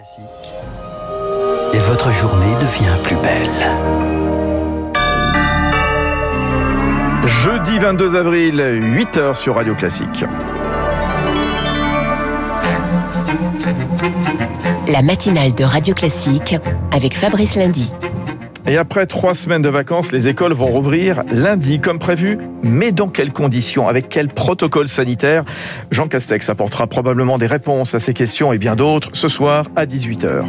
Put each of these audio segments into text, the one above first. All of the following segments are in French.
Classique. Et votre journée devient plus belle. Jeudi 22 avril, 8h sur Radio Classique. La matinale de Radio Classique avec Fabrice Lundy. Et après trois semaines de vacances, les écoles vont rouvrir lundi comme prévu. Mais dans quelles conditions Avec quel protocole sanitaire? Jean Castex apportera probablement des réponses à ces questions et bien d'autres ce soir à 18h.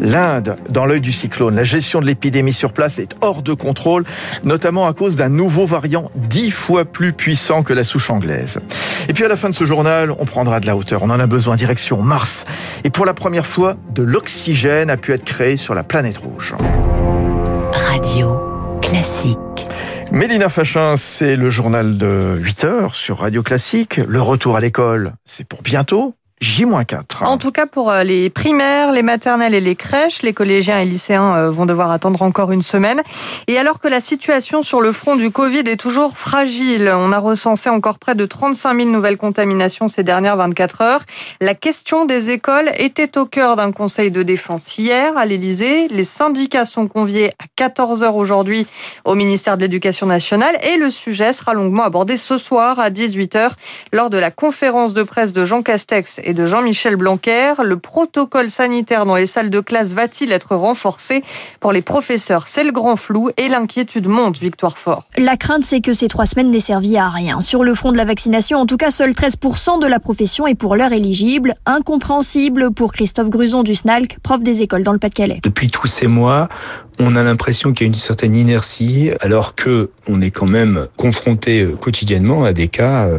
L'Inde, dans l'œil du cyclone, la gestion de l'épidémie sur place est hors de contrôle, notamment à cause d'un nouveau variant dix fois plus puissant que la souche anglaise. Et puis à la fin de ce journal, on prendra de la hauteur. On en a besoin, direction Mars. Et pour la première fois, de l'oxygène a pu être créé sur la planète rouge. Radio Classique. Mélina Fachin, c'est le journal de 8 heures sur Radio Classique. Le retour à l'école, c'est pour bientôt. J-4. En tout cas, pour euh, les primaires, les maternelles et les crèches, les collégiens et lycéens euh, vont devoir attendre encore une semaine. Et alors que la situation sur le front du Covid est toujours fragile, on a recensé encore près de 35 000 nouvelles contaminations ces dernières 24 heures. La question des écoles était au cœur d'un conseil de défense hier à l'Élysée. Les syndicats sont conviés à 14 heures aujourd'hui au ministère de l'Éducation nationale et le sujet sera longuement abordé ce soir à 18 heures lors de la conférence de presse de Jean Castex et de Jean-Michel Blanquer. Le protocole sanitaire dans les salles de classe va-t-il être renforcé? Pour les professeurs, c'est le grand flou et l'inquiétude monte, Victoire Fort. La crainte, c'est que ces trois semaines n'aient servi à rien. Sur le front de la vaccination, en tout cas, seuls 13% de la profession est pour l'heure éligible. Incompréhensible pour Christophe Gruson du SNALC, prof des écoles dans le Pas-de-Calais. Depuis tous ces mois, on a l'impression qu'il y a une certaine inertie, alors que on est quand même confronté euh, quotidiennement à des cas. Euh,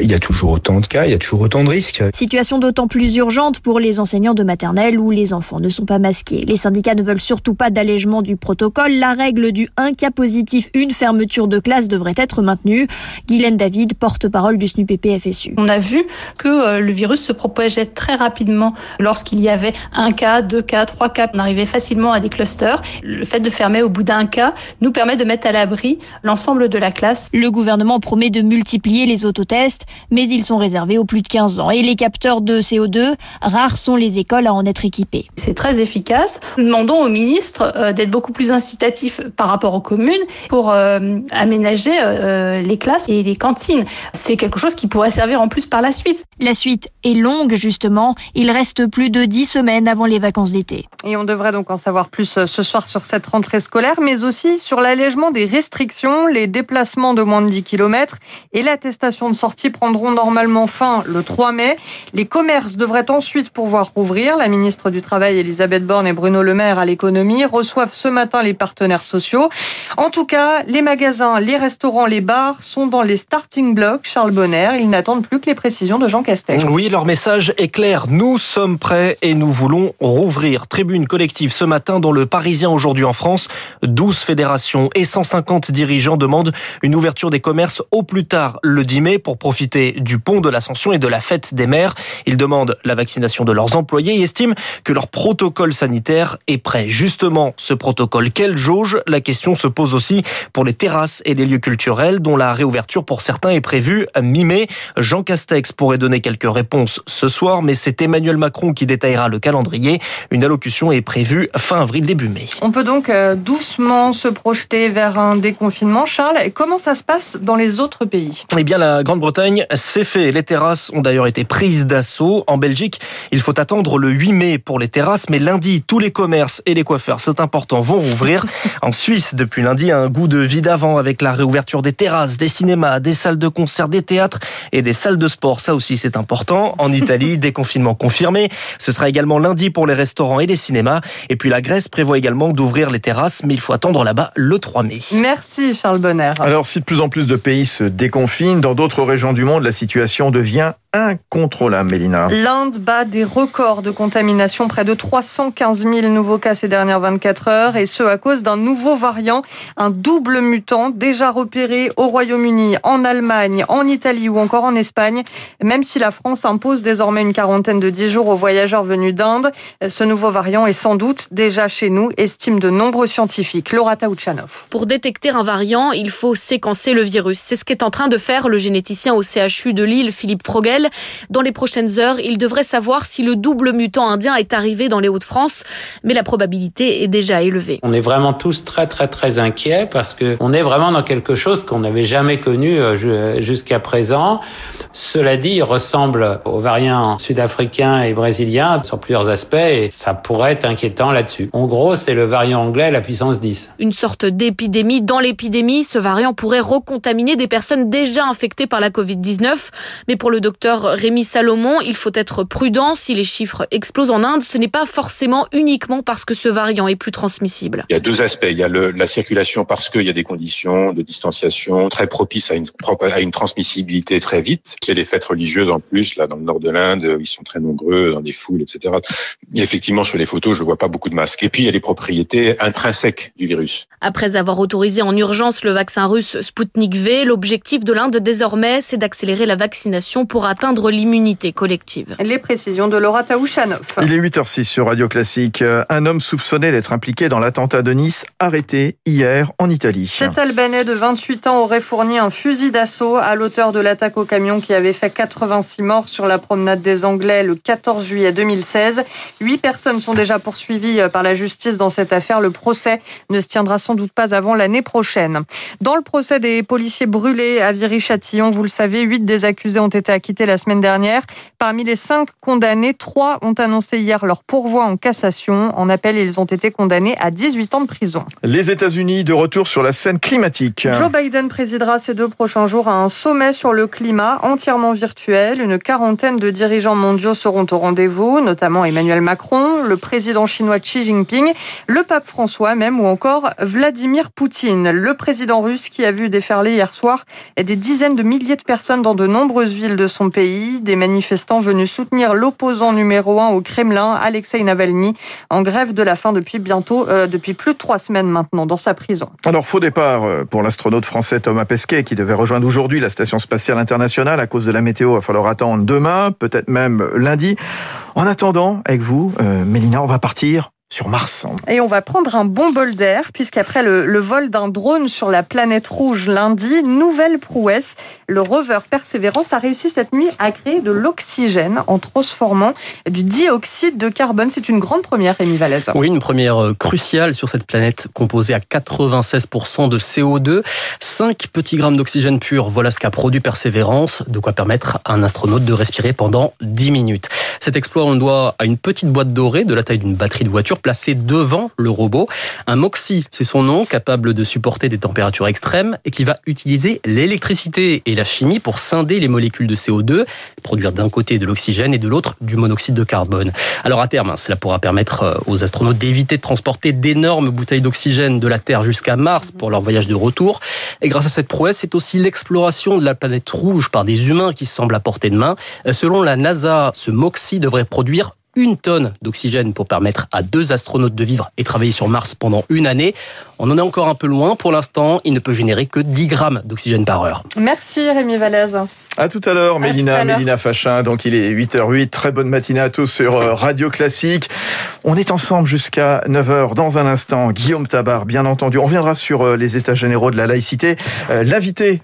il y a toujours autant de cas, il y a toujours autant de risques. Situation d'autant plus urgente pour les enseignants de maternelle où les enfants ne sont pas masqués. Les syndicats ne veulent surtout pas d'allègement du protocole. La règle du 1 cas positif, une fermeture de classe devrait être maintenue. Guylaine David, porte-parole du SNUPP-FSU. On a vu que euh, le virus se propageait très rapidement lorsqu'il y avait un cas, deux cas, trois cas. On arrivait facilement à des clusters le fait de fermer au bout d'un cas nous permet de mettre à l'abri l'ensemble de la classe. Le gouvernement promet de multiplier les autotests, mais ils sont réservés aux plus de 15 ans. Et les capteurs de CO2, rares sont les écoles à en être équipées. C'est très efficace. Nous demandons au ministre euh, d'être beaucoup plus incitatif par rapport aux communes pour euh, aménager euh, les classes et les cantines. C'est quelque chose qui pourrait servir en plus par la suite. La suite est longue, justement. Il reste plus de 10 semaines avant les vacances d'été. Et on devrait donc en savoir plus ce soir sur cette rentrée scolaire, mais aussi sur l'allègement des restrictions. Les déplacements de moins de 10 km et l'attestation de sortie prendront normalement fin le 3 mai. Les commerces devraient ensuite pouvoir rouvrir. La ministre du Travail, Elisabeth Borne et Bruno Le Maire à l'économie reçoivent ce matin les partenaires sociaux. En tout cas, les magasins, les restaurants, les bars sont dans les starting blocks. Charles Bonner, ils n'attendent plus que les précisions de Jean Castex. Oui, leur message est clair. Nous sommes prêts et nous voulons rouvrir. Tribune collective ce matin dans le Parisien aujourd'hui en France. 12 fédérations et 150 dirigeants demandent une ouverture des commerces au plus tard le 10 mai pour profiter du pont de l'Ascension et de la fête des mères. Ils demandent la vaccination de leurs employés et estiment que leur protocole sanitaire est prêt. Justement, ce protocole, quelle jauge? La question se pose aussi pour les terrasses et les lieux culturels dont la réouverture pour certains est prévue mi-mai. Jean Castex pourrait donner quelques réponses ce soir, mais c'est Emmanuel Macron qui détaillera le calendrier. Une allocution est prévue fin avril, début mai. Donc euh, doucement se projeter vers un déconfinement. Charles, comment ça se passe dans les autres pays? Eh bien, la Grande-Bretagne, c'est fait. Les terrasses ont d'ailleurs été prises d'assaut. En Belgique, il faut attendre le 8 mai pour les terrasses, mais lundi, tous les commerces et les coiffeurs, c'est important, vont rouvrir. En Suisse, depuis lundi, un goût de vie d'avant avec la réouverture des terrasses, des cinémas, des salles de concert, des théâtres et des salles de sport. Ça aussi, c'est important. En Italie, déconfinement confirmé. Ce sera également lundi pour les restaurants et les cinémas. Et puis la Grèce prévoit également d'ouvrir les terrasses, mais il faut attendre là-bas le 3 mai. Merci Charles Bonner. Alors si de plus en plus de pays se déconfinent, dans d'autres régions du monde, la situation devient incontrôlable, Mélina. L'Inde bat des records de contamination, près de 315 000 nouveaux cas ces dernières 24 heures, et ce à cause d'un nouveau variant, un double mutant déjà repéré au Royaume-Uni, en Allemagne, en Italie ou encore en Espagne. Même si la France impose désormais une quarantaine de 10 jours aux voyageurs venus d'Inde, ce nouveau variant est sans doute déjà chez nous, estime de de nombreux scientifiques. Laura Taouchanov. Pour détecter un variant, il faut séquencer le virus. C'est ce qu'est en train de faire le généticien au CHU de Lille, Philippe Frogel. Dans les prochaines heures, il devrait savoir si le double mutant indien est arrivé dans les Hauts-de-France, mais la probabilité est déjà élevée. On est vraiment tous très très très inquiets parce que on est vraiment dans quelque chose qu'on n'avait jamais connu euh, jusqu'à présent. Cela dit, il ressemble aux variants sud-africains et brésiliens sur plusieurs aspects et ça pourrait être inquiétant là-dessus. En gros, c'est le variant anglais la puissance 10. Une sorte d'épidémie. Dans l'épidémie, ce variant pourrait recontaminer des personnes déjà infectées par la Covid-19. Mais pour le docteur Rémi Salomon, il faut être prudent. Si les chiffres explosent en Inde, ce n'est pas forcément uniquement parce que ce variant est plus transmissible. Il y a deux aspects. Il y a le, la circulation parce qu'il y a des conditions de distanciation très propices à une, à une transmissibilité très vite. Il y a les fêtes religieuses en plus, là, dans le nord de l'Inde, ils sont très nombreux, dans des foules, etc. Et effectivement, sur les photos, je vois pas beaucoup de masques. Et puis, il y a les propriétés intrinsèques du virus. Après avoir autorisé en urgence le vaccin russe Sputnik V, l'objectif de l'Inde désormais, c'est d'accélérer la vaccination pour atteindre l'immunité collective. Les précisions de Laura Taouchanov. Il est 8h06 sur Radio Classique. Un homme soupçonné d'être impliqué dans l'attentat de Nice, arrêté hier en Italie. Cet Albanais de 28 ans aurait fourni un fusil d'assaut à l'auteur de l'attaque au camion qui avait fait 86 morts sur la promenade des Anglais le 14 juillet 2016. Huit personnes sont déjà poursuivies par la justice dans cette affaire. Le procès ne se tiendra sans doute pas avant l'année prochaine. Dans le procès des policiers brûlés à Viry-Châtillon, vous le savez, huit des accusés ont été acquittés la semaine dernière. Parmi les cinq condamnés, trois ont annoncé hier leur pourvoi en cassation. En appel, ils ont été condamnés à 18 ans de prison. Les États-Unis de retour sur la scène climatique. Joe Biden présidera ces deux prochains jours à un sommet sur le climat entièrement virtuel. Une quarantaine de dirigeants mondiaux seront au rendez-vous, notamment Emmanuel Macron, le président chinois Xi Jinping, le pape François même ou encore Vladimir Poutine, le président russe qui a vu déferler hier soir des dizaines de milliers de personnes dans de nombreuses villes de son pays, des manifestants venus soutenir l'opposant numéro un au Kremlin, Alexei Navalny, en grève de la faim depuis bientôt, euh, depuis plus de trois semaines maintenant, dans sa prison. Alors, faux départ euh, pour l'astronaute français Thomas Pesquet qui devait rejoindre aujourd'hui la station spatiale internationale à cause de la météo. Il va falloir attendre demain, peut-être même lundi. En attendant, avec vous, euh, Mélina, on va partir sur Mars. Et on va prendre un bon bol d'air, puisqu'après le, le, vol d'un drone sur la planète rouge lundi, nouvelle prouesse, le rover Perseverance a réussi cette nuit à créer de l'oxygène en transformant du dioxyde de carbone. C'est une grande première, Rémi Vallès. Oui, une première cruciale sur cette planète composée à 96% de CO2. 5 petits grammes d'oxygène pur, voilà ce qu'a produit Perseverance, de quoi permettre à un astronaute de respirer pendant 10 minutes. Cet exploit, on le doit à une petite boîte dorée de la taille d'une batterie de voiture placé devant le robot. Un MOXIE, c'est son nom, capable de supporter des températures extrêmes et qui va utiliser l'électricité et la chimie pour scinder les molécules de CO2, produire d'un côté de l'oxygène et de l'autre du monoxyde de carbone. Alors à terme, cela pourra permettre aux astronautes d'éviter de transporter d'énormes bouteilles d'oxygène de la Terre jusqu'à Mars pour leur voyage de retour. Et grâce à cette prouesse, c'est aussi l'exploration de la planète rouge par des humains qui semblent à portée de main. Selon la NASA, ce MOXIE devrait produire une tonne d'oxygène pour permettre à deux astronautes de vivre et travailler sur Mars pendant une année. On en est encore un peu loin. Pour l'instant, il ne peut générer que 10 grammes d'oxygène par heure. Merci Rémi Vallès. À tout à l'heure, Mélina, Mélina Fachin. Donc il est 8h08. Très bonne matinée à tous sur Radio Classique. On est ensemble jusqu'à 9h. Dans un instant, Guillaume Tabar, bien entendu. On reviendra sur les états généraux de la laïcité. L'invité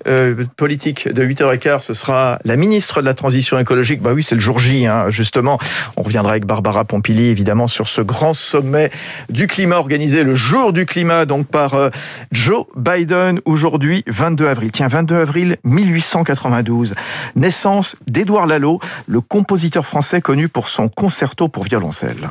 politique de 8h15, ce sera la ministre de la Transition écologique. Bah oui, c'est le jour J, hein, justement. On reviendra Barbara Pompili, évidemment, sur ce grand sommet du climat organisé le jour du climat, donc par Joe Biden, aujourd'hui, 22 avril. Tiens, 22 avril 1892. Naissance d'Édouard Lalo, le compositeur français connu pour son concerto pour violoncelle.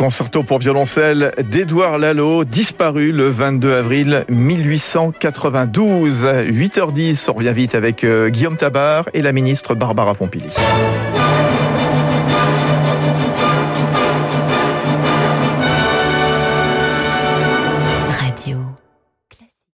Concerto pour violoncelle d'Édouard Lalo, disparu le 22 avril 1892. 8h10, on revient vite avec euh, Guillaume Tabar et la ministre Barbara Pompili.